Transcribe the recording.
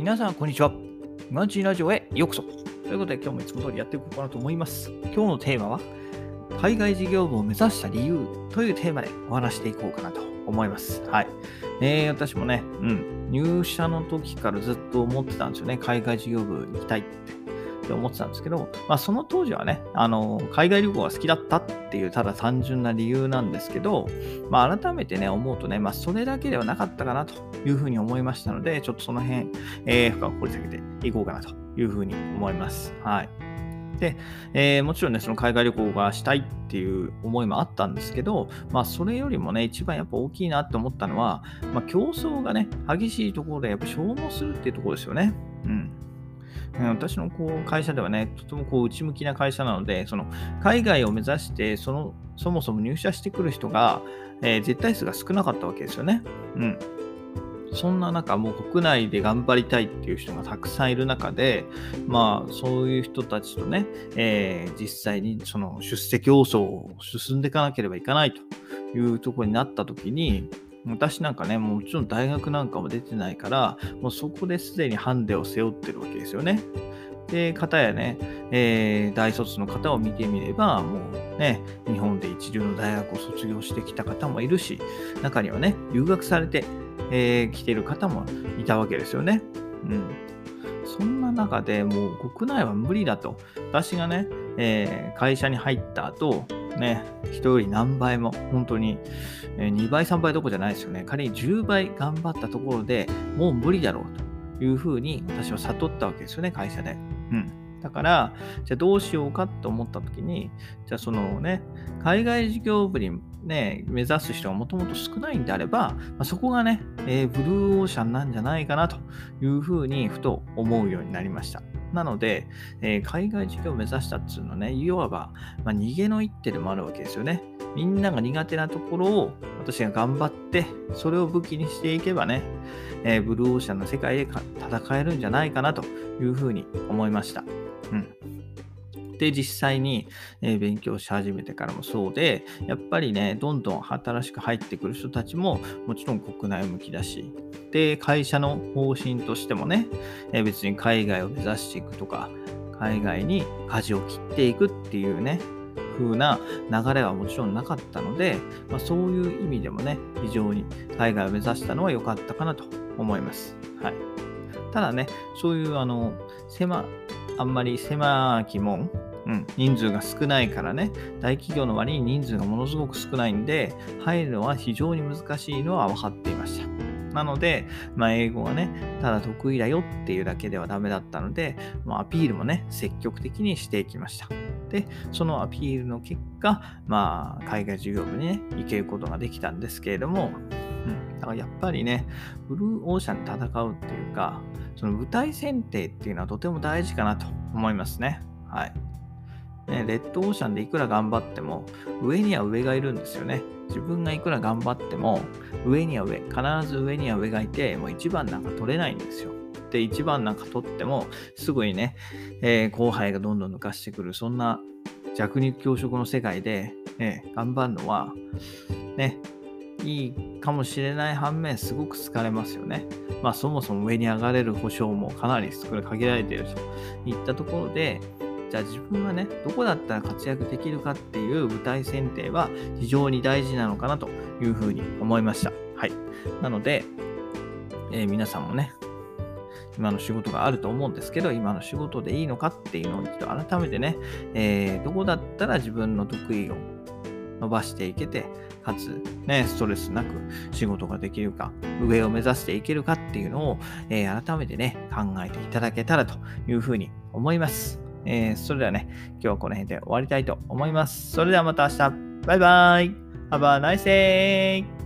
皆さん、こんにちは。マンチーラジオへようこそ。ということで、今日もいつも通りやっていこうかなと思います。今日のテーマは、海外事業部を目指した理由というテーマでお話していこうかなと思います。はい。えー、私もね、うん、入社の時からずっと思ってたんですよね。海外事業部に行きたいって。って思ってたんですけど、まあ、その当時はね、あの、海外旅行が好きだったっていう、ただ単純な理由なんですけど、まあ、改めてね、思うとね、まあ、それだけではなかったかなというふうに思いましたので、ちょっとその辺、えー、深く掘り下げていこうかなというふうに思います。はい。で、えーもちろんね、その海外旅行がしたいっていう思いもあったんですけど、まあ、それよりもね、一番やっぱ大きいなって思ったのは、まあ、競争がね、激しいところでやっぱ消耗するっていうところですよね。うん。私のこう会社ではね、とてもこう内向きな会社なので、その海外を目指してその、そもそも入社してくる人が、えー絶対数が少なかったわけですよね。うん。そんな中、もう国内で頑張りたいっていう人がたくさんいる中で、まあ、そういう人たちとね、えー実際にその出世競争を進んでいかなければいけないというところになった時に、私なんかね、もちろん大学なんかも出てないから、もうそこですでにハンデを背負ってるわけですよね。で、方やね、えー大卒の方を見てみれば、もうね、日本で一流の大学を卒業してきた方もいるし、中にはね、留学されて、えー来てる方もいたわけですよね。うん。そんな中でもう国内は無理だと。私がね、えー会社に入った後、ね、人より何倍も、本当に、え2倍、3倍どころじゃないですよね。仮に10倍頑張ったところでもう無理だろうというふうに私は悟ったわけですよね、会社で。うん。だから、じゃあどうしようかと思った時に、じゃあそのね、海外事業部にね、目指す人がもともと少ないんであれば、まあ、そこがね、えーブルーオーシャンなんじゃないかなというふうにふと思うようになりました。なので、えー海外事業を目指したっていうのはね、いわば、まあ、逃げの一手でもあるわけですよね。みんなが苦手なところを私が頑張って、それを武器にしていけばね、えーブルーオーシャンの世界で戦えるんじゃないかなというふうに思いました。うん。で、実際に、え勉強し始めてからもそうで、やっぱりね、どんどん新しく入ってくる人たちも、もちろん国内向きだし、で、会社の方針としてもね、え別に海外を目指していくとか、海外に舵を切っていくっていうね、風な流れはもちろんなかったので、まあ、そういう意味でもね、非常に海外を目指したのは良かったかなと思います。はい。ただね、そういうあの、狭、あんまり狭き門、うん、人数が少ないからね、大企業の割に人数がものすごく少ないんで、入るのは非常に難しいのは分かっていました。なので、まあ、英語がね、ただ得意だよっていうだけではダメだったので、まあ、アピールもね、積極的にしていきました。で、そのアピールの結果、まあ、海外事業部にね、行けることができたんですけれども、うん、だからやっぱりね、ブルーオーシャンで戦うっていうか、その舞台選定っていうのはとても大事かなと思いますね。はい。ね、レッドオーシャンでいくら頑張っても、上には上がいるんですよね。自分がいくら頑張っても、上には上、必ず上には上がいて、もう1番なんか取れないんですよ。で、1番なんか取っても、すぐにね、えー後輩がどんどん抜かしてくる、そんな弱肉強食の世界で、えー頑張るのは、ね、いいかもしれない反面、すごく疲れますよね。まあ、そもそも上に上がれる保証もかなり少ない限られているといったところで、じゃあ自分はね、どこだったら活躍できるかっていう舞台選定は非常に大事なのかなというふうに思いました。はい。なので、えー皆さんもね、今の仕事があると思うんですけど、今の仕事でいいのかっていうのを一度改めてね、えーどこだったら自分の得意を伸ばしていけて、かつ、ね、ストレスなく仕事ができるか、上を目指していけるかっていうのを、えー改めてね、考えていただけたらというふうに思います。えーそれではね、今日はこの辺で終わりたいと思います。それではまた明日。バイバイ。Have a nice day!